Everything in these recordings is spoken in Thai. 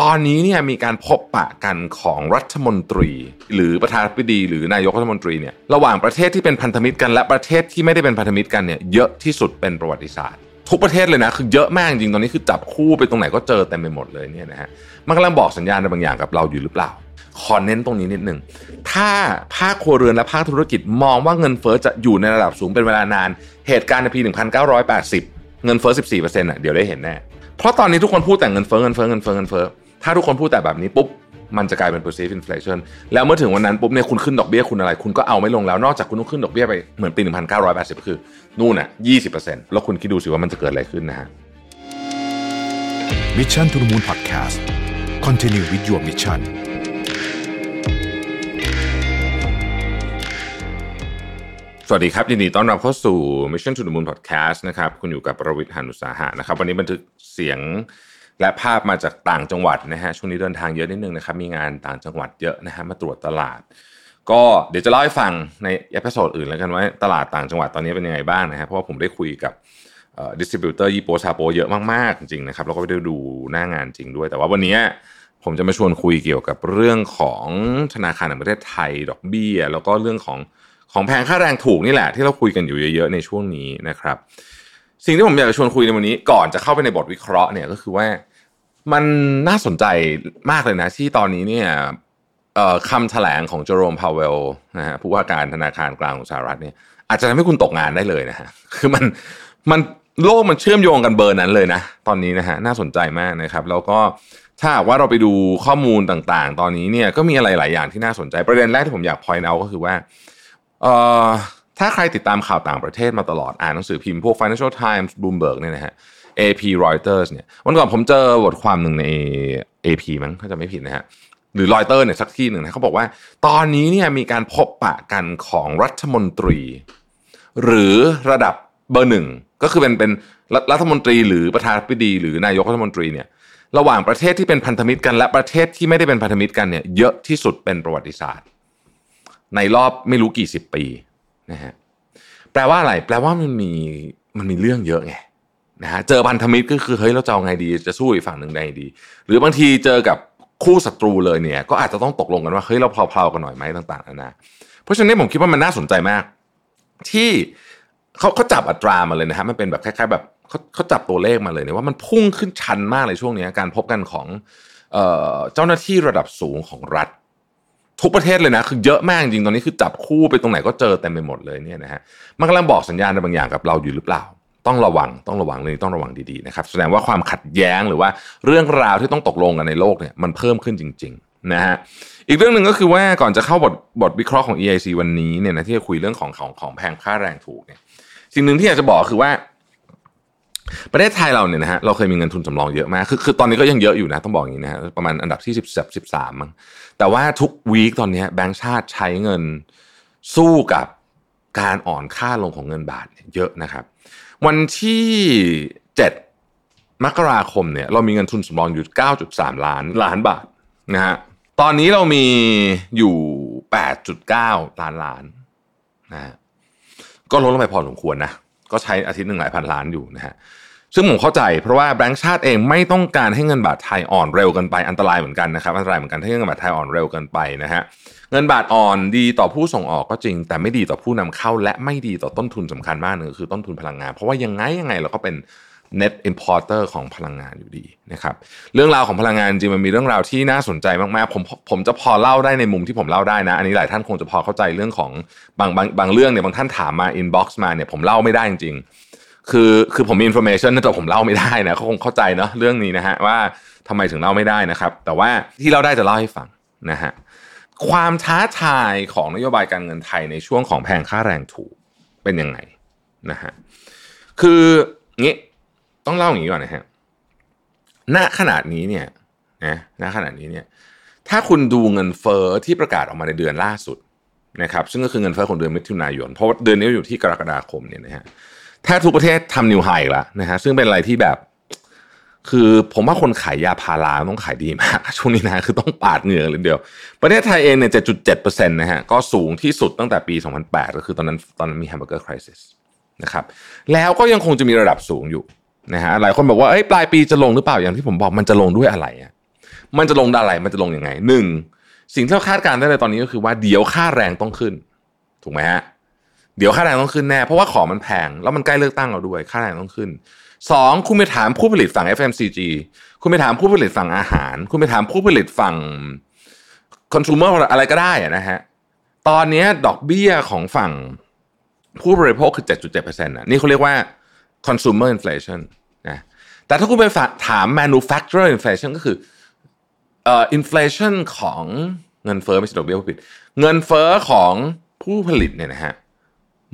ตอนนี้เนี่ยมีการพบปะกันของรัฐมนตรี หรือประธานาธิบดี หรือนายกรัฐมนตรีเนี่ยระหว่างประเทศที่เป็นพันธมิตรกันและประเทศที่ไม่ได้เป็นพันธมิตรกันเนี่ยเยอะที่สุดเป็นประวัติศาสตร์ ทุกประเทศเลยนะคือเยอะมากจริงตอนนี้คือจับคู่ไปตรงไหนก็เจอเต็มไปหมดเลยเนี่ยนะฮะมันกำลังบอกสัญญาณอะไรบางอย่างกับเราอยู่หรือเปล่าขอเน้นตรงนี้นิดหนึ่ง ถ้าภาคครัวเรือนและภาคธุรกิจมองว่าเงินเฟ้อจะอยู่ในระดับสูงเป็นเวลานาน เหตุการณ์ในปี 1980 เงินเฟ้อ 14%อะเดี๋ยวได้เห็นแน่ เพราะตอนนี้ทุกคนพูดแต่เงินเฟ้อเงินเฟ้อเงินเฟ้อเงินเฟ้อ ถ้าทุกคนพูดแต่แบบนี้ปุ๊บมันจะกลายเป็น perceived inflation แล้วเมื่อถึงวันนั้นปุ๊บเนี่ยคุณขึ้นดอกเบี้ยคุณอะไร คุณก็เอาไม่ลงแล้ว นอกจากคุณต้องขึ้นดอกเบี้ยไปเหมือนปี 1980 คือ นู่นอะ 20%แล้วคุณคิดดูสิว่ามันจะเกิดอะไรขึ้นนะฮะ Mission to the Moon Podcast Continue with your mission สวัสดีครับ ยินดีต้อนรับเข้าสู่ Mission to the Moon Podcast นะครับ คุณอยู่กับประวิทย์หานุสาหะนะครับ วันนี้บันทึกเสียง และภาพมาจากต่างจังหวัดนะฮะช่วงนี้เดินทางเยอะนิดนึงนะครับมีงานต่างจังหวัดเยอะนะฮะมาตรวจตลาด ก็เดี๋ยวจะเล่าให้ฟังใน episode อื่นแล้วกันว่าตลาดต่างจังหวัดตอนนี้เป็นยังไงบ้างนะฮะเพราะว่าผมได้คุยกับ distributor ยี่ปั๊วซาปั๊วเยอะมากๆจริงๆนะครับแล้วก็ไปได้ดูหน้างานจริงด้วย แต่ว่าวันนี้ผมจะมาชวนคุยเกี่ยวกับเรื่องของธนาคารแห่งประเทศไทยดอกเบี้ย แล้วก็เรื่องของของแพงค่าแรงถูกนี่แหละ ที่เราคุยกันอยู่เยอะๆในช่วงนี้นะครับ สิ่งที่ผมอยากจะชวนคุยในวันนี้ก่อนจะเข้าไปในบทวิเคราะห์เนี่ยก็คือว่า มันน่าสนใจมากเลยนะ ที่ตอนนี้เนี่ยคำแถลงของเจอโรมพาวเวลนะฮะผู้ว่าการธนาคารกลางของสหรัฐเนี่ยอาจจะทำให้คุณตกงานได้เลยนะฮะคือมันมันโลกมันเชื่อมโยงกันเบอร์นั้นเลยนะ ตอนนี้นะฮะน่าสนใจมากนะครับ แล้วก็ถ้าว่าเราไปดูข้อมูลต่างๆ ตอนนี้เนี่ยก็มีอะไรหลายอย่างที่น่าสนใจประเด็นแรกที่ผมอยาก point out ก็คือว่าเออ ถ้าใครติดตามข่าวต่างประเทศมาตลอดอ่านหนังสือพิมพ์พวก Financial Times Bloomberg เนี่ยนะฮะ AP Reuters เนี่ยวันก่อนผมเจอบทความหนึ่งใน AP มั้งถ้าจะไม่ผิดนะฮะหรือรอยเตอร์เนี่ยสักที่หนึ่งนะเขาบอกว่า ตอนนี้เนี่ยมีการพบปะกันของรัฐมนตรี หรือระดับเบอร์หนึ่งก็คือเป็นเป็นรัฐมนตรีหรือประธานาธิบดี หรือนายกรัฐมนตรีเนี่ยระหว่างประเทศที่เป็นพันธมิตรกันและประเทศที่ไม่ได้เป็นพันธมิตรกันเนี่ยเยอะที่สุดเป็นประวัติศาสตร์ ในรอบไม่รู้กี่สิบปี นะฮะแปลว่าอะไร แปลว่ามันมีมันมีเรื่องเยอะไงนะฮะเจอพันธมิตรก็คือเฮ้ยเราจะเอาไงดีจะสู้อีกฝั่งหนึ่งได้ดี หรือบางทีเจอกับคู่ศัตรูเลยเนี่ย ก็อาจจะต้องตกลงกันว่าเฮ้ยเราเพลาๆกันหน่อยไหมต่างๆนานาเพราะฉะนั้นผมคิดว่ามันน่าสนใจมาก ที่เขาเขาจับอัตรามาเลยนะฮะมันเป็นแบบคล้ายๆแบบเขาเขาจับตัวเลขมาเลยเนี่ยว่ามันพุ่งขึ้นชันมากเลยช่วงนี้การพบกันของเอ่อเจ้าหน้าที่ระดับสูงของรัฐ ทุกประเทศเลยนะ คือเยอะมากจริงตอนนี้คือจับคู่ไปตรงไหนก็เจอเต็มไปหมดเลยเนี่ยนะฮะมันกำลังบอกสัญญาณบางอย่างกับเราอยู่หรือเปล่า ต้องระวังต้องระวังเลยต้องระวังดีๆนะครับแสดงว่าความขัดแย้งหรือว่าเรื่องราวที่ต้องตกลงกันในโลกเนี่ยมันเพิ่มขึ้นจริง ๆ นะฮะอีกเรื่องหนึ่งก็คือว่าก่อนจะเข้าบทบทวิเคราะห์ของ EIC วันนี้เนี่ยนะที่จะคุยเรื่องของของของแพงค่าแรงถูกเนี่ยสิ่งหนึ่งที่อยากจะบอกคือว่า ประเทศไทยเราเนี่ยนะฮะเราเคยมีเงินทุนสำรองเยอะมากคือคือตอนนี้ก็ยังเยอะอยู่นะต้องบอกอย่างนี้นะฮะประมาณอันดับที่สิบสิบสามมั้งแต่ว่าทุกวีคตอนนี้แบงก์ชาติใช้เงินสู้กับการอ่อนค่าลงของเงินบาทเยอะนะครับ วันที่7มกราคมเนี่ยเรามีเงินทุนสำรองอยู่ 9.3 ล้านล้านบาทนะฮะตอนนี้เรามีอยู่ 8.9 ล้านล้านนะฮะก็ลดลงไปพอสมควรนะ ก็ใช้อาทิตย์หนึ่งหลายพันล้านอยู่นะฮะ ซึ่งผมเข้าใจเพราะว่าแบงก์ชาติเองไม่ต้องการให้เงินบาทไทยอ่อนเร็วเกินไปอันตรายเหมือนกันนะครับอันตรายเหมือนกันถ้าเงินบาทไทยอ่อนเร็วเกินไปนะฮะเงินบาทอ่อนดีต่อผู้ส่งออกก็จริง แต่ไม่ดีต่อผู้นำเข้า และไม่ดีต่อต้นทุนสำคัญมากหนึ่งคือต้นทุนพลังงาน เพราะว่ายังไงยังไงเราก็เป็น net importer ของพลังงานอยู่ดีนะครับเรื่องราวของพลังงานจริงมันมีเรื่องราวที่น่าสนใจมากๆผมผมจะพอเล่าได้ในมุมที่ผมเล่าได้นะ อันนี้หลายท่านคงจะพอเข้าใจเรื่องของบางบางบางเรื่องเนี่ยบางท่านถามมา inbox มาเนี่ยผมเล่าไม่ได้จริงๆ คือคือผมมี information แต่ผมเล่าไม่ได้นะเขาคงเข้าใจเนาะเรื่องนี้นะฮะว่าทำไมถึงเล่าไม่ได้นะครับ แต่ว่าที่เล่าได้จะเล่าให้ฟังนะฮะความท้าทายของนโยบายการเงินไทยในช่วงของแพงค่าแรงถูกเป็นยังไงนะฮะคืองี้ต้องเล่าอย่างนี้ก่อนนะฮะณขนาดนี้เนี่ยนะณขนาดนี้เนี่ยถ้าคุณดูเงินเฟ้อที่ประกาศออกมาในเดือนล่าสุดนะครับซึ่งก็คือเงินเฟ้อของเดือนมิถุนายน เพราะเดือนนี้อยู่ที่กรกฎาคมเนี่ยนะฮะ แทบทุกประเทศทำ new high แล้วนะฮะซึ่งเป็นอะไรที่แบบ คือผมว่าคนขายยาพาราต้องขายดีมาก ช่วงนี้นะคือต้องปาดเหงื่อเลยทีเดียว ประเทศไทยเองเนี่ยเจ็ดจุดเจ็ดเปอร์เซ็นต์นะฮะก็สูงที่สุดตั้งแต่ปีสองพันแปดก็คือตอนนั้นตอนนั้นมี Hamburger Crisisนะครับแล้วก็ยังคงจะมีระดับสูงอยู่นะฮะหลายคนบอกว่าเอ้ยปลายปีจะลงหรือเปล่าอย่างที่ผมบอกมันจะลงด้วยอะไรอะมันจะลงด้อะไรมันจะลงยังไงหนึ่งสิ่งที่เราคาดการณ์ได้เลยตอนนี้ก็คือว่าเดี๋ยวค่าแรงต้องขึ้น ถูกไหมฮะ ดี๋ยวค่าแรงต้องขึ้นแน่ เพราะว่าของมันแพง แล้วมันใกล้เลือกตั้งเราด้วย ค่าแรงต้องขึ้นสองคุณไปถามผู้ผลิตฝั่ง FMCG คุณไปถามผู้ผลิตฝั่งอาหาร คุณไปถามผู้ผลิตฝั่งคอน sumer อะไรก็ได้นะฮะตอนนี้ดอกเบี้ยของฝั่งผู้บริโภคคือ 7.7%นะนี่เขาเรียกว่า consumer inflation นะแต่ถ้าคุณไปถาม manufacturer inflation ก็คือเอ่อ inflation ของเงินเฟ้อไม่ใช่ดอกเบี้ยผู้ผิด เงินเฟ้อของผู้ผลิตเนี่ยนะฮะ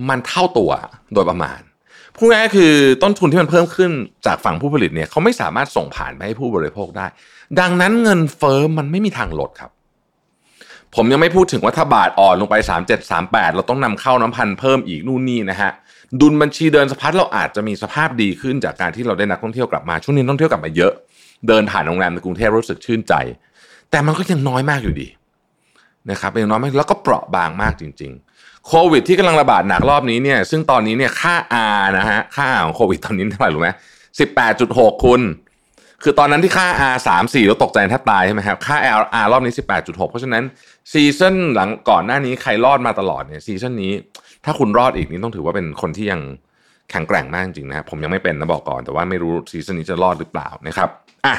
มันเท่าตัวโดยประมาณพูดง่ายคือต้นทุนที่มันเพิ่มขึ้นจากฝั่งผู้ผลิตเนี่ยเขาไม่สามารถส่งผ่านไปให้ผู้บริโภคได้ ดังนั้นเงินเฟ้อมันไม่มีทางลดครับ ผมยังไม่พูดถึงว่าถ้าบาทอ่อนลงไป 37 38 เราต้องนำเข้าน้ำพันเพิ่มอีกนู่นนี่นะฮะดุลบัญชีเดินสะพัดเราอาจจะมีสภาพดีขึ้นจากการที่เราได้นักท่องเที่ยวกลับมาช่วงนี้ท่องเที่ยวกลับมาเยอะ เดินผ่านโรงแรมในกรุงเทพรู้สึกชื่นใจ แต่มันก็ยังน้อยมากอยู่ดีนะครับยังน้อยมากแล้วก็เปราะบางมากจริง ๆ โควิดที่กำลังระบาดหนักรอบนี้เนี่ยซึ่งตอนนี้เนี่ยค่า R นะฮะค่าของโควิดตอนนี้เท่าไหร่รู้ไหมสิบแปดจุดหกคุณ คือตอนนั้นที่ค่า R สามสี่แล้วตกใจแทบตายใช่ไหมครับค่า R R รอบนี้สิบแปดจุดหกเพราะฉะนั้น season หลังก่อนหน้านี้ใครรอดมาตลอดเนี่ย season นี้ ถ้าคุณรอดอีกนี่ต้องถือว่าเป็นคนที่ยังแข็งแกร่งมากจริงนะครับผมยังไม่เป็นนะบอกก่อนแต่ว่าไม่รู้ season นี้จะรอดหรือเปล่านะครับอะ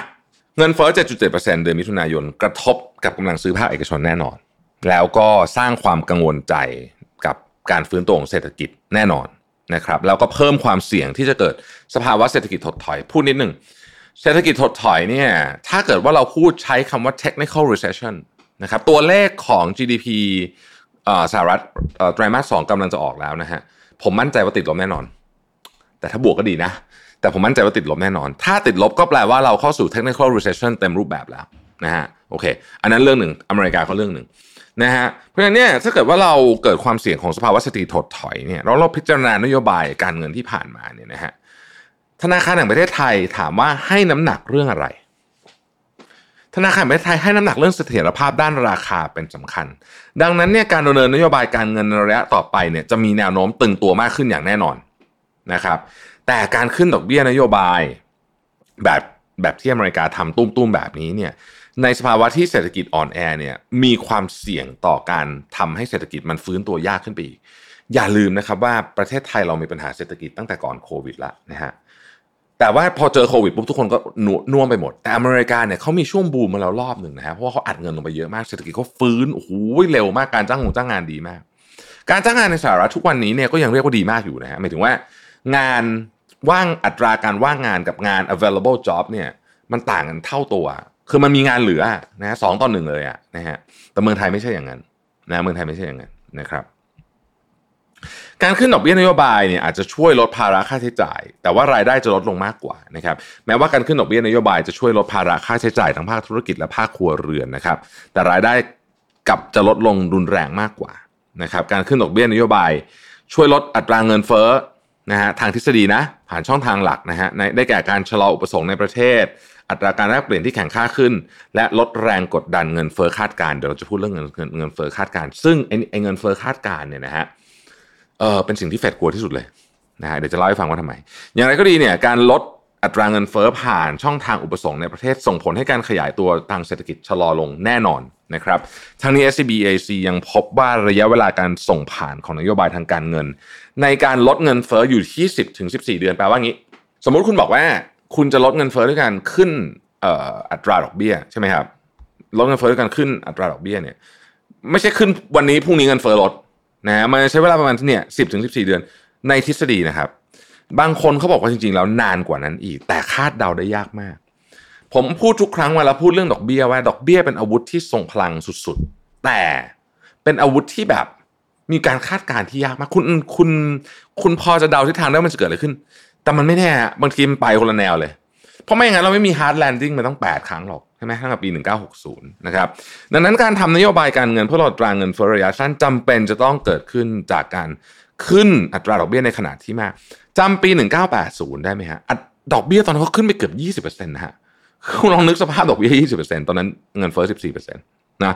เงินเฟ้อ 7.7%เดือนมิถุนายนกระทบกับกำลังซื้อภาคเอกชนแน่นอน แล้วก็สร้างความกังวลใจ การฟื้นตัวของเศรษฐกิจแน่นอนนะครับแล้วก็เพิ่มความเสี่ยงที่จะเกิดสภาวะเศรษฐกิจถดถอยพูดนิดหนึ่งเศรษฐกิจถดถอยเนี่ยถ้าเกิดว่าเราพูดใช้คำว่า technical recession นะครับตัวเลขของ GDP สหรัฐไตรมาสสองกำลังจะออกแล้วนะฮะผมมั่นใจว่าติดลบแน่นอน แต่ถ้าบวกก็ดีนะ แต่ผมมั่นใจว่าติดลบแน่นอน ถ้าติดลบก็แปลว่าเราเข้าสู่ technical recession เต็มรูปแบบแล้วนะฮะโอเค อันนั้นเรื่องหนึ่งอเมริกาก็เรื่องหนึ่ง นะฮะเพราะฉะนั้นเนี่ยถ้าเกิดว่าเราเกิดความเสี่ยงของสภาวะเศรษฐกิจถดถอยเนี่ยเราเราพิจารณานโยบายการเงินที่ผ่านมาเนี่ยนะฮะธนาคารแห่งประเทศไทยถามว่าให้น้ำหนักเรื่องอะไร ธนาคารแห่งประเทศไทยให้น้ำหนักเรื่องเสถียรภาพด้านราคาเป็นสำคัญ ดังนั้นเนี่ยการดำเนินนโยบายการเงินในระยะต่อไปเนี่ยจะมีแนวโน้มตึงตัวมากขึ้นอย่างแน่นอนนะครับ แต่การขึ้นดอกเบี้ยนโยบายแบบแบบที่อเมริกาทำตุ้มๆแบบนี้เนี่ย ในสภาวะที่เศรษฐกิจอ่อนแอเนี่ยมีความเสี่ยงต่อการทำให้เศรษฐกิจมันฟื้นตัวยากขึ้นไปอีกอย่าลืมนะครับว่าประเทศไทยเรามีปัญหาเศรษฐกิจตั้งแต่ก่อนโควิดล้วนะฮะแต่ว่าพอเจอโควิดปุ๊บทุกคนก็น่วมไปหมด แต่อเมริกาเนี่ยเขามีช่วงบูมมาแล้วรอบหนึ่งนะฮะเพราะว่าเขาอัดเงินลงไปเยอะมากเศรษฐกิจเขาฟื้นโอ้โหเร็วมากการจ้างงงจ้างงานดีมาก การจ้างงานในสหรัฐทุกวันนี้เนี่ยก็ยังเรียกว่าดีมากอยู่นะฮะหมายถึงว่างานว่างอัตราการว่างงานกับงาน available job เนี่ยมันต่างกันเท่าตัว คือมันมีงานเหลือนะสองต่อหนึ่งเลยอะนะฮะแต่เมืองไทยไม่ใช่อย่างนั้นนะเมืองไทยไม่ใช่อย่างนั้นนะครับ การขึ้นดอกเบี้ยนโยบายเนี่ยอาจจะช่วยลดภาระค่าใช้จ่าย แต่ว่ารายได้จะลดลงมากกว่านะครับแม้ว่าการขึ้นดอกเบี้ยนโยบายจะช่วยลดภาระค่าใช้จ่ายทั้งภาคธุรกิจและภาคครัวเรือนนะครับ แต่รายได้กับจะลดลงรุนแรงมากกว่านะครับการขึ้นดอกเบี้ยนโยบาย ช่วยลดอัตราเงินเฟ้อนะฮะทางทฤษฎีนะ ผ่านช่องทางหลักนะฮะได้แก่การชะลออุปสงค์ในประเทศ อัตราการแลกเปลี่ยนที่แข็งค่าขึ้น และลดแรงกดดันเงินเฟ้อคาดการเดี๋ยวเราจะพูดเรื่องเงินเงินเงินเฟ้อคาดการ ซึ่งไอ้เงินเฟ้อคาดการเนี่ยนะฮะเออเป็นสิ่งที่เฟดกลัวที่สุดเลยนะฮะเดี๋ยวจะเล่าให้ฟังว่าทำไม อย่างไรก็ดีเนี่ยการลดอัตราเงินเฟ้อผ่านช่องทางอุปสงค์ในประเทศส่งผลให้การขยายตัวทางเศรษฐกิจชะลอ l งแน่นอน นะครับทางนี้ SBAC ยังพบว่าระยะเวลาการส่งผ่านของนโยบายทางการเงิน ในการลดเงินเฟ้ออยู่ที่ 10ถึง14 เดือนแปลว่างี้ สมมุติคุณบอกว่าคุณจะลดเงินเฟ้อด้วยการขึ้นอัตราดอกเบี้ยใช่ไหมครับลดเงินเฟ้อด้วยการขึ้นอัตราดอกเบี้ยเนี่ยไม่ใช่ขึ้นวันนี้พรุ่งนี้เงินเฟ้อลดนะมันใช้เวลาประมาณเนี่ยสิบถึงสิบสี่เดือนในทฤษฎีนะครับ บางคนเขาบอกว่าจริงๆ แล้วนานกว่านั้นอีก แต่คาดเดาได้ยากมาก ผมพูดทุกครั้งเวลาพูดเรื่องดอกเบี้ยว่าดอกเบี้ยเป็นอาวุธที่ทรงพลังสุดๆ แต่เป็นอาวุธที่แบบมีการคาดการณ์ที่ยากมากคุณคุณคุณพอจะเดาทิศทางได้มันจะเกิดอะไรขึ้น แต่มันไม่แน่บางทีมันไปคนละแนวเลย เพราะไม่อย่างนั้นเราไม่มี hard landing มาต้อง8 ครั้งหรอกใช่ไหมตั้งแต่ปี 1960 นะครับ ดังนั้นการทำนโยบายการเงินเพื่อลดอัตราเงินเฟ้อระยะสั้นจำเป็นจะต้องเกิดขึ้นจากการขึ้นอัตราดอกเบี้ยในขนาดที่มากจำปี 1980 ได้ไหมฮะดอกเบี้ยตอนนั้นเขาขึ้นไปเกือบ 20%นะฮะ คุณลองนึกสภาพดอกเบี้ย20%ตอนนั้นเงินเฟ้อ14%นะ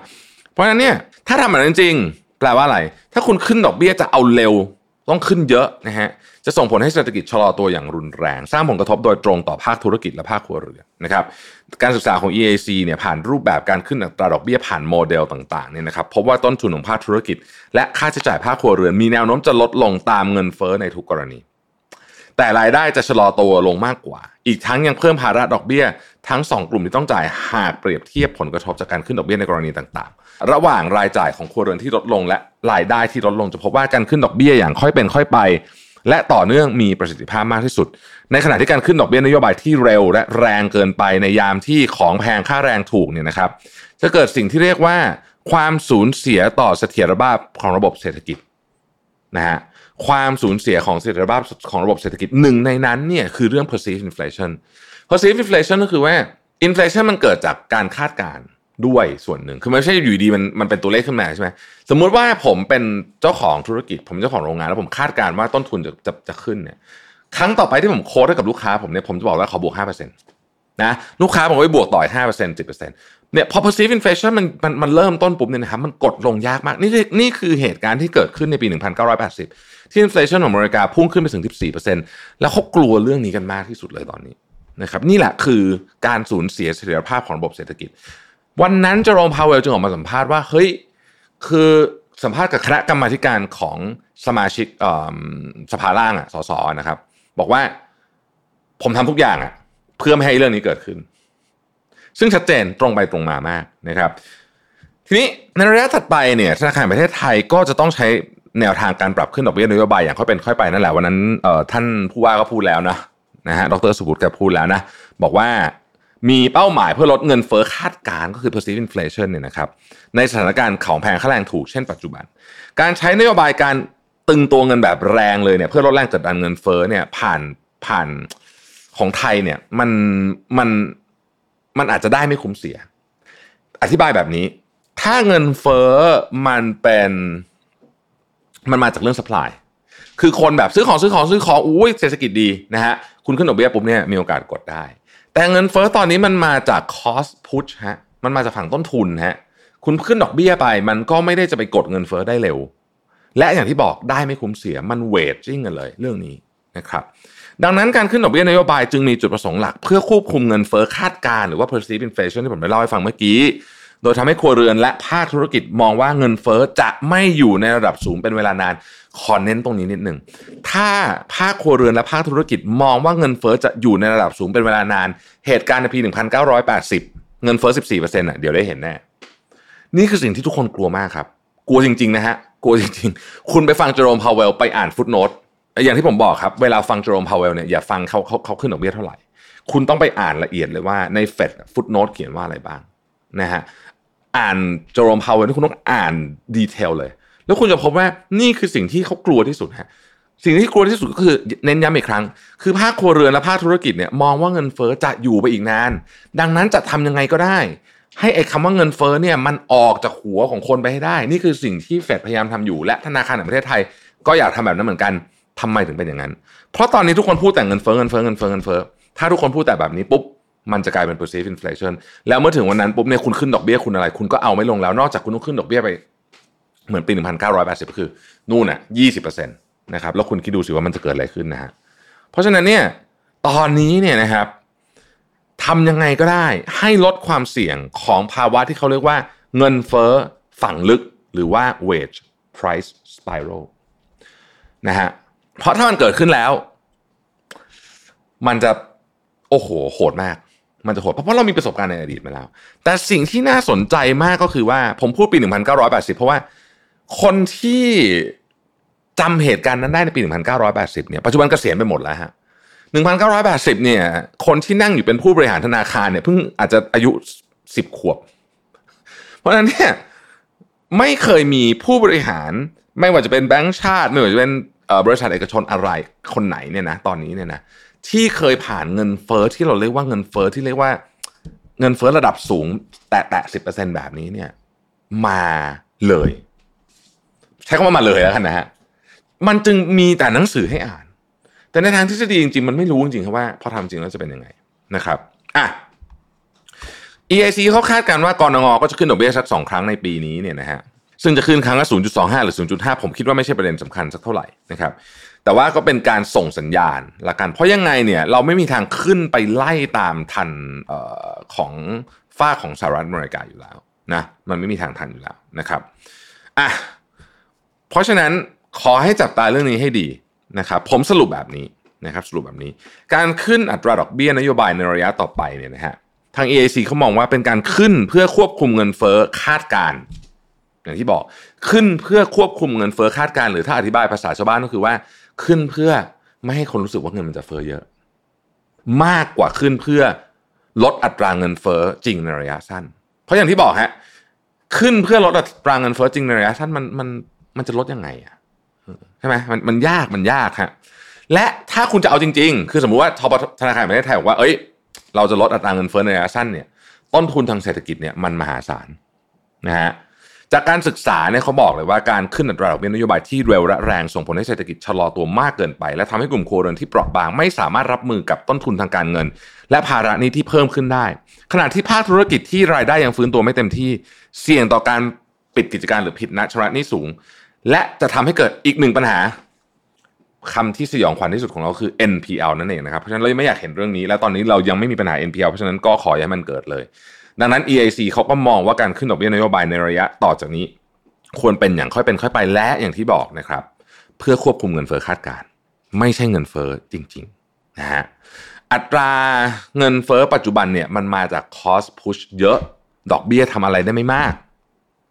เพราะฉะนั้นเนี่ยถ้าทำแบบนั้นจริงแปลว่าอะไร ถ้าคุณขึ้นดอกเบี้ยจะเอาเร็วต้องขึ้นเยอะนะฮะจะส่งผลให้เศรษฐกิจชะลอตัวอย่างรุนแรง สร้างผลกระทบโดยตรงต่อภาคธุรกิจและภาคครัวเรือนนะครับการศึกษาของ EAC เนี่ยผ่านรูปแบบการขึ้นอัตราดอกเบี้ยผ่านโมเดลต่างๆเนี่ยนะครับพบว่าต้นทุนของภาคธุรกิจ และค่าใช้จ่ายภาคครัวเรือนมีแนวโน้มจะลดลงตามเงินเฟ้อในทุกกรณี แต่รายได้จะชะลอตัวลงมากกว่า อีกทั้งยังเพิ่มภาระดอกเบี้ย ทั้ง 2 กลุ่มที่ต้องจ่ายหากเปรียบเทียบผลกระทบจากการขึ้นดอกเบี้ยในกรณีต่างๆ ระหว่างรายจ่ายของครัวเรือนที่ลดลง และรายได้ที่ลดลงจะพบว่าการขึ้นดอกเบี้ยอย่างค่อยเป็นค่อยไป และต่อเนื่องมีประสิทธิภาพมากที่สุด ในขณะที่การขึ้นดอกเบี้ยนโยบายที่เร็ว และแรงเกินไปในยามที่ของแพงค่าแรงถูกเนี่ยนะครับ จะเกิดสิ่งที่เรียกว่า ความสูญเสียต่อเสถียรภาพของระบบเศรษฐกิจนะฮะ ความสูญเสียของเสถียรภาพของระบบเศรษฐกิจหนึ่งในนั้นเนี่ยคือเรื่อง perceived inflation perceived inflation ก็คือว่า inflation มันเกิดจากการคาดการณ์ด้วยส่วนหนึ่ง คือไม่ใช่อยู่ดีมันมันเป็นตัวเลขขึ้นมาใช่ไหมสมมุติว่าผมเป็นเจ้าของธุรกิจ ผมเจ้าของโรงงาน แล้วผมคาดการณ์ว่าต้นทุนจะจะจะขึ้นเนี่ยครั้งต่อไปที่ผมโค้ดให้กับลูกค้าผมเนี่ยผมจะบอกว่าขอบวก5% นะลูกค้าผมไปบวกต่อย5% 10%เนี่ยพอ perceived inflation มันมันมันเริ่มต้นปุ๊บเนี่ยนะครับมันกดลงยากมาก นี่นี่คือเหตุการณ์ที่เกิดขึ้นในปี 1980 ที่ inflation ของอเมริกาพุ่งขึ้นไปถึง 14%แล้วเขากลัวเรื่องนี้กันมากที่สุดเลยตอนนี้นะครับนี่แหละคือการสูญเสียเสถียรภาพของระบบเศรษฐกิจ วันนั้นเจอร์มพาวเวลจึงออกมาสัมภาษณ์ว่าเฮ้ยคือสัมภาษณ์กับคณะกรรมาการของสมาชิกสภาล่างอะสสนะครับ บอกว่าผมทำทุกอย่างอะ พื่อไม่ให้เรื่องนี้เกิดขึ้น ซึ่งชัดเจนตรงไปตรงมามากนะครับ ทีนี้ในระยะถัดไปเนี่ยธนาคารประเทศไทยก็จะต้องใช้แนวทางการปรับขึ้นดอกเบี้ยนโยบายอย่างค่อยเป็นค่อยไปนั่นแหละวันนั้นท่านผู้ว่าก็พูดแล้วนะนะฮะดรสุบุตรแกพูดแล้วนะบอกว่ามีเป้าหมายเพื่อลดเงินเฟ้อคาดการก็คือ perceived inflation เนี่ยนะครับในสถานการณ์ของแพงค่าแรงถูกเช่นปัจจุบัน การใช้นโยบายการตึงตัวเงินแบบแรงเลยเนี่ยเพื่อลดแรงกดดันเงินเฟ้อเนี่ยผ่านผ่าน ของไทยเนี่ยมันมันมันอาจจะได้ไม่คุ้มเสีย อธิบายแบบนี้ ถ้าเงินเฟ้อมันเป็นมันมาจากเรื่อง supply คือคนแบบซื้อของซื้อของซื้อของอุ้ยเศรษฐกิจดีนะฮะคุณขึ้นดอกเบี้ยปุ๊บเนี่ยมีโอกาสกดได้ แต่เงินเฟ้อตอนนี้มันมาจาก cost push ฮะมันมาจากฝั่งต้นทุนฮะคุณขึ้นดอกเบี้ยไป มันก็ไม่ได้จะไปกดเงินเฟ้อได้เร็ว และอย่างที่บอกได้ไม่คุ้มเสียมันเวทจิ้งกันเลย เรื่องนี้นะครับ ดังนั้นการขึ้นดอกเบี้ยนโยบายจึงมีจุดประสงค์หลัก เพื่อควบคุมเงินเฟ้อคาดการ หรือว่า perceived inflation ที่ผมได้เล่าให้ฟังเมื่อกี้ โดยทำให้ครัวเรือนและภาคธุรกิจมองว่าเงินเฟ้อจะไม่อยู่ในระดับสูงเป็นเวลานาน ขอเน้นตรงนี้นิดหนึ่ง ถ้าภาคครัวเรือนและภาคธุรกิจมองว่าเงินเฟอ้อจะอยู่ในระดับสูงเป็นเวลานาน เหตุการณ์ในปี 1980 เงินเฟอ้อ 14%อะเดี๋ยวได้เห็นแน่ นี่คือสิ่งที่ทุกคนกลัวมากครับ กลัวจริงๆนะฮะ กลัวจริงๆ คุณไปฟัง Jerome Powell ไปอ่าน footnote อย่างที่ผมบอกครับ เวลาฟัง Jerome Powell เนี่ยอย่าฟังเขาเขาเขาขึ้นดอกเบี้ยเท่าไหร่ คุณต้องไปอ่านละเอียดเลยว่าใน Fed footnote เขียนว่าอะไรบ้างนะฮะอ่าน Jerome Powell นี่คุณต้องอ่าน detail เลย แล้วคุณจะพบว่านี่คือสิ่งที่เขากลัวที่สุดฮะสิ่งที่กลัวที่สุดก็คือเน้นย้ำอีกครั้ง คือภาคครัวเรือนและภาคธุรกิจเนี่ยมองว่าเงินเฟ้อจะอยู่ไปอีกนาน ดังนั้นจะทำยังไงก็ได้ ให้ไอ้คำว่าเงินเฟ้อเนี่ยมันออกจากหัวของคนไปให้ได้ นี่คือสิ่งที่เฟดพยายามทำอยู่และธนาคารแห่งประเทศไทย ก็อยากทำแบบนั้นเหมือนกัน ทำไมถึงเป็นอย่างนั้น เพราะตอนนี้ทุกคนพูดแต่เงินเฟ้อเงินเฟ้อเงินเฟ้อเงินเฟ้อถ้าทุกคนพูดแต่แบบนี้ปุ๊บมันจะกลายเป็น perceived inflation แล้วเมื่อถึงวันนั้นปุ๊บเนี่ยคุณขึ้นดอกเบี้ยคุณอะไร คุณก็เอาไม่ลงแล้ว นอกจากคุณต้องขึ้นดอกเบี้ยไป เหมือนปี 1980 ก็คือ นู่นอะ 20%นะครับแล้วคุณคิดดูสิว่ามันจะเกิดอะไรขึ้นนะฮะเพราะฉะนั้นเนี่ยตอนนี้เนี่ยนะครับทำยังไงก็ได้ให้ลดความเสี่ยงของภาวะที่เขาเรียกว่า เงินเฟ้อฝั่งลึกหรือว่า wage price spiral นะฮะ เพราะถ้ามันเกิดขึ้นแล้ว มันจะโอ้โหโหดมาก มันจะโหด เพราะเรามีประสบการณ์ในอดีตมาแล้ว แต่สิ่งที่น่าสนใจมากก็คือว่า ผมพูดปี 1980 เพราะว่าคนที่จำเหตุการณ์นั้นได้ในปี 1980 เนี่ย ปัจจุบันเกษียณไปหมดแล้วฮะ1980 เนี่ย คนที่นั่งอยู่เป็นผู้บริหารธนาคารเนี่ยเพิ่งอาจจะอายุ 10 ขวบ เพราะฉะนั้นเนี่ยไม่เคยมีผู้บริหาร ไม่ว่าจะเป็นแบงก์ชาติ ไม่ว่าจะเป็น บริษัทเอกชนอะไรคนไหนเนี่ยนะตอนนี้เนี่ยนะที่เคยผ่านเงินเฟอ้อที่เราเรียกว่าเงินเฟอ้อที่เรียกว่าเงินเฟอ้อระดับสูง แตะแตะสิบเปอร์เซ็นแบบนี้เนี่ย มาเลย ใช้คำว่ามาเลยแล้วกันนะฮะมันจึงมีแต่หนังสือให้อ่าน แต่ในทางทฤษฎีจริงๆ มันไม่รู้จริงๆครับว่าพอทำจริงแล้วจะเป็นยังไงนะครับอะ EIC เขาคาดการณ์ว่ากรงงก็จะขึ้นดอกเบี้ยสักสองครั้งในปีนี้เนี่ยนะฮะ ซึ่งจะขึ้นครั้งละ 0.25 หรือ 0.5 ผมคิดว่าไม่ใช่ประเด็นสำคัญสักเท่าไหร่นะครับ แต่ว่าก็เป็นการส่งสัญญาณละกัน เพราะยังไงเนี่ยเราไม่มีทางขึ้นไปไล่ตามทันออของฝ้าของสหรัฐอเมริกาอยู่แล้วนะ มันไม่มีทางทันอยู่แล้วนะครับ อะ เพราะฉะนั้นขอให้จับตาเรื่องนี้ให้ดีนะครับ ผมสรุปแบบนี้นะครับสรุปแบบนี้ การขึ้นอัตราดอกเบี้ยนโยบายในระยะต่อไปเนี่ยนะฮะทาง EAC เขามองว่าเป็นการขึ้นเพื่อควบคุมเงินเฟ้อคาดการ อย่างที่บอกขึ้นเพื่อควบคุมเงินเฟ้อคาดการหรือถ้าอธิบายภาษาชาวบ้านก็คือว่า ขึ้นเพื่อไม่ให้คนรู้สึกว่าเงินมันจะเฟ้อเยอะ มากกว่าขึ้นเพื่อลดอัตราเงินเฟ้อจริงในระยะสั้น เพราะอย่างที่บอกฮะขึ้นเพื่อลดอัตราเงินเฟ้อจริงในระยะสั้นมันมันมันจะลดยังไงอะใช่ไหมมันมันยากมันยากฮะและถ้าคุณจะเอาจริง ๆ คือสมมุติว่าธนาคารประเทศไทยบอกว่าเอ้ย เราจะลดอัตราเงินเฟ้อในระยะสั้นเนี่ย ต้นทุนทางเศรษฐกิจเนี่ยมันมหาศาลนะฮะ จากการศึกษาเนี่ยเขาบอกเลยว่าการขึ้นอัตราดอกเบี้ยนโยบายที่เร็วและแรงส่งผลให้เศรษฐกิจชะลอตัวมากเกินไป และทำให้กลุ่มโครเรือนที่เปราะบางไม่สามารถรับมือกับต้นทุนทางการเงิน และภาระนี้ที่เพิ่มขึ้นได้ ขณะที่ภาคธุรกิจที่รายได้ยังฟื้นตัวไม่เต็มที่ เสี่ยงต่อการปิดกิจการหรือผิดนัดชำระหนี้สูง และจะทำให้เกิดอีกหนึ่งปัญหาคำที่สยองขวัญที่สุดของเราคือ NPL นั่นเองนะครับเพราะฉะนั้นเราไม่อยากเห็นเรื่องนี้ และตอนนี้เรายังไม่มีปัญหา NPL เพราะฉะนั้นก็ขอให้มันเกิดเลย ดังนั้น EIC เขาก็มองว่าการขึ้นดอกเบี้ยนโยบายในระยะต่อจากนี้ ควรเป็นอย่างค่อยเป็นค่อยไปและอย่างที่บอกนะครับ เพื่อควบคุมเงินเฟ้อคาดการไม่ใช่เงินเฟ้อจริงๆนะฮะอัตราเงินเฟ้อปัจจุบันเนี่ยมันมาจากคอสพุชเยอะ ดอกเบี้ยทำอะไรได้ไม่มาก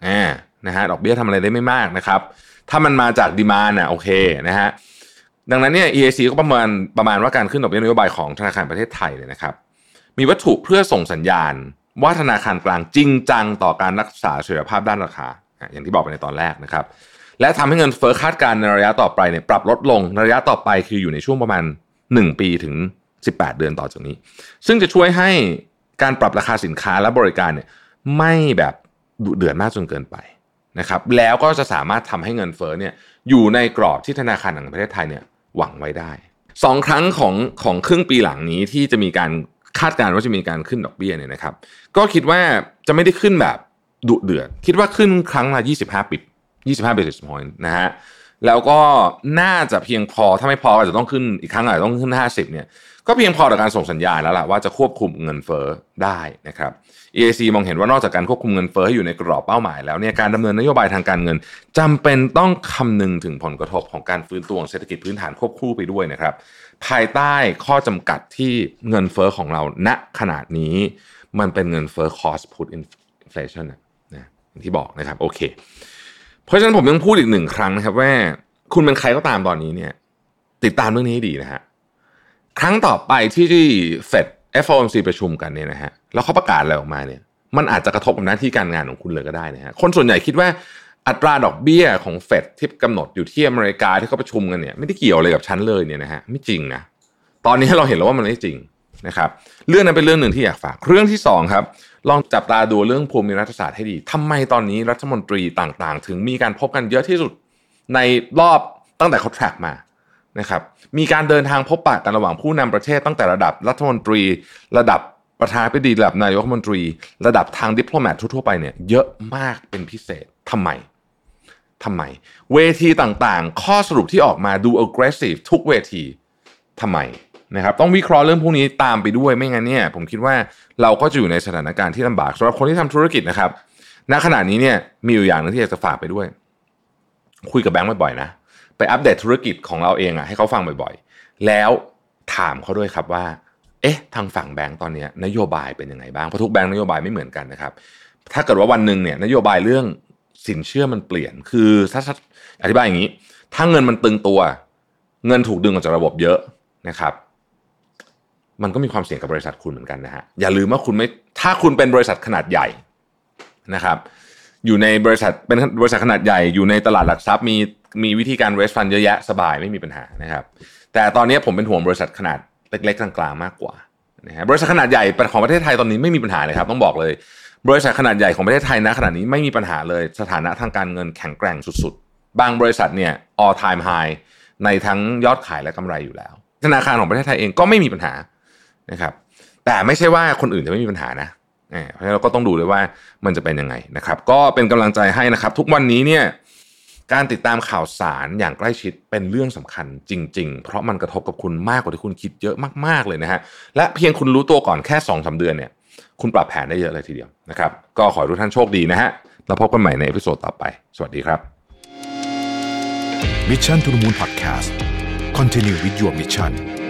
อ่านะฮะดอกเบี้ยทำอะไรได้ไม่มากนะครับ ถ้ามันมาจากดีมาน่ะโอเคนะฮะดังนั้นเนี่ย EAC ก็ประเมินประมาณว่าการขึ้นดอกเบี้ยนโยบายของธนาคารประเทศไทยเนี่ยนะครับ มีวัตถุเพื่อส่งสัญญาณ ว่าธนาคารกลางจริงจังต่อการรักษาเสถียรภาพด้านราคา อย่างที่บอกไปในตอนแรกนะครับ และทำให้เงินเฟ้อคาดการในระยะต่อไปเนี่ยปรับลดลงระยะต่อไปคืออยู่ในช่วงประมาณ 1 ปีถึง 18 เดือนต่อจากนี้ ซึ่งจะช่วยให้การปรับราคาสินค้าและบริการเนี่ยไม่แบบดุเดือดมากจนเกินไปนะครับ แล้วก็จะสามารถทำให้เงินเฟ้อเนี่ยอยู่ในกรอบที่ธนาคารแห่งประเทศไทยเนี่ยหวังไว้ได้สองครั้งของของครึ่งปีหลังนี้ที่จะมีการ คาดการณ์ว่าจะมีการขึ้นดอกเบี้ยเนี่ยนะครับ ก็คิดว่าจะไม่ได้ขึ้นแบบดุเดือด คิดว่าขึ้นครั้งละ 25 ปิด 25 basis point นะฮะแล้วก็น่าจะเพียงพอถ้าไม่พอก็จจะต้องขึ้นอีกครั้งอาจจะต้องขึ้น 50 เนี่ย ก็เพียงพอต่อการส่งสัญญาณแล้วล่ะว่าจะควบคุมเงินเฟ้อได้นะครับ EAC มองเห็นว่านอกจากการควบคุมเงินเฟ้อให้อยู่ในกรอบเป้าหมายแล้วเนี่ยการดำเนินนโยบายทางการเงินจำเป็นต้องคำนึงถึงผลกระทบของการฟื้นตัวของเศรษฐกิจพื้นฐานควบคู่ไปด้วยนะครับ ภายใต้ข้อจำกัดที่เงินเฟ้อของเราณขนาดนี้ มันเป็นเงินเฟ้อ cost put inflation นะอย่างที่บอกนะครับโอเค เพราะฉะนั้นผมยังพูดอีกหนึ่งครั้งนะครับว่าคุณเป็นใครก็ตามตอนนี้เนี่ย ติดตามเรื่องนี้ให้ดีนะฮะครั้งต่อไปที่เฟด FOMC ประชุมกันเนี่ยนะฮะแล้วเขาประกาศอะไรออกมาเนี่ย มันอาจจะกระทบกับหน้าที่การงานของคุณเลยก็ได้นะฮะคนส่วนใหญ่คิดว่า อัตราดอกเบี้ยของเฟดที่กำหนดอยู่ที่อเมริกาที่เขาประชุมกันเนี่ยไม่ได้เกี่ยวอะไรกับฉันเลยเนี่ยนะฮะไม่จริงนะตอนนี้เราเห็นแล้วว่ามันไม่จริงนะครับเรื่องนั้นเป็นเรื่องหนึ่งที่อยากฝากเรื่องที่สองครับลองจับตาดูเรื่องภูมิรัฐศาสตร์ให้ดีทำไมตอนนี้รัฐมนตรีต่างๆ ถึงมีการพบกันเยอะที่สุดในรอบตั้งแต่เขาแทร็กมานะครับมีการเดินทางพบปะกันระหว่างผู้นำประเทศตั้งแต่ระดับรัฐมนตรี ระดับประธานาธิบดีระดับนายกรัฐมนตรี ระดับทางดิปโลแมตทั่วๆไปเนี่ยเยอะมากเป็นพิเศษทำไม ทำไม เวทีต่างๆ ข้อสรุปที่ออกมาดู aggressive ทุกเวทีทำไมนะครับต้องวิเคราะห์เรื่องพวกนี้ตามไปด้วยไม่งั้นเนี่ยผมคิดว่าเราก็จะอยู่ในสถานการณ์ที่ลำบากสำหรับคนที่ทำธุรกิจนะครับณขณะนี้เนี่ยมีอยู่อย่างนึงที่อยากจะฝากไปด้วย คุยกับแบงค์บ่อยๆนะไปอัปเดตธุรกิจของเราเองอะให้เขาฟังบ่อยๆ แล้วถามเขาด้วยครับว่า เอ๊ะ ทางฝั่งแบงก์ตอนนี้นโยบายเป็นยังไงบ้าง เพราะทุกแบงก์นโยบายไม่เหมือนกันนะครับ ถ้าเกิดว่าวันหนึ่งเนี่ยนโยบายเรื่อง สินเชื่อมันเปลี่ยน คือถ้าอธิบายอย่างนี้ ถ้าเงินมันตึงตัว เงินถูกดึงออกจากระบบเยอะนะครับ มันก็มีความเสี่ยงกับบริษัทคุณเหมือนกันนะฮะอย่าลืมว่าคุณไม่ถ้าคุณเป็นบริษัทขนาดใหญ่นะครับ อยู่ในบริษัทเป็นบริษัทขนาดใหญ่อยู่ในตลาดหลักทรัพย์มีมีวิธีการเรสฟันเยอะแยะสบายไม่มีปัญหานะครับ แต่ตอนนี้ผมเป็นห่วงบริษัทขนาดเล็กๆกลางๆมากกว่านะฮะบริษัทขนาดใหญ่ของประเทศไทยตอนนี้ไม่มีปัญหาเลยครับ ต้องบอกเลย บริษัทขนาดใหญ่ของประเทศไทยนะขนาดนี้ไม่มีปัญหาเลยสถานะทางการเงินแข็งแกร่งสุดๆ บางบริษัทเนี่ย all time high ในทั้งยอดขายและกำไรอยู่แล้ว ธนาคารของประเทศไทยเองก็ไม่มีปัญหานะครับแต่ไม่ใช่ว่าคนอื่นจะไม่มีปัญหานะเพราะฉะนั้นเราก็ต้องดูด้วยว่ามันจะเป็นยังไงนะครับ ก็เป็นกำลังใจให้นะครับ ทุกวันนี้เนี่ยการติดตามข่าวสารอย่างใกล้ชิดเป็นเรื่องสำคัญจจริง ๆ เพราะมันกระทบกับคุณมากกว่าที่คุณคิดเยอะมากๆเลยนะฮะและเพียงคุณรู้ตัวก่อนแค่2อสเดือนเนี่ย คุณปรับแผนได้เยอะเลยทีเดียวนะครับ ก็ขอทุกท่านโชคดีนะฮะแล้วพบกันใหม่ใน episode ต่อไป สวัสดีครับ Mission to the Moon Podcast Continue with your mission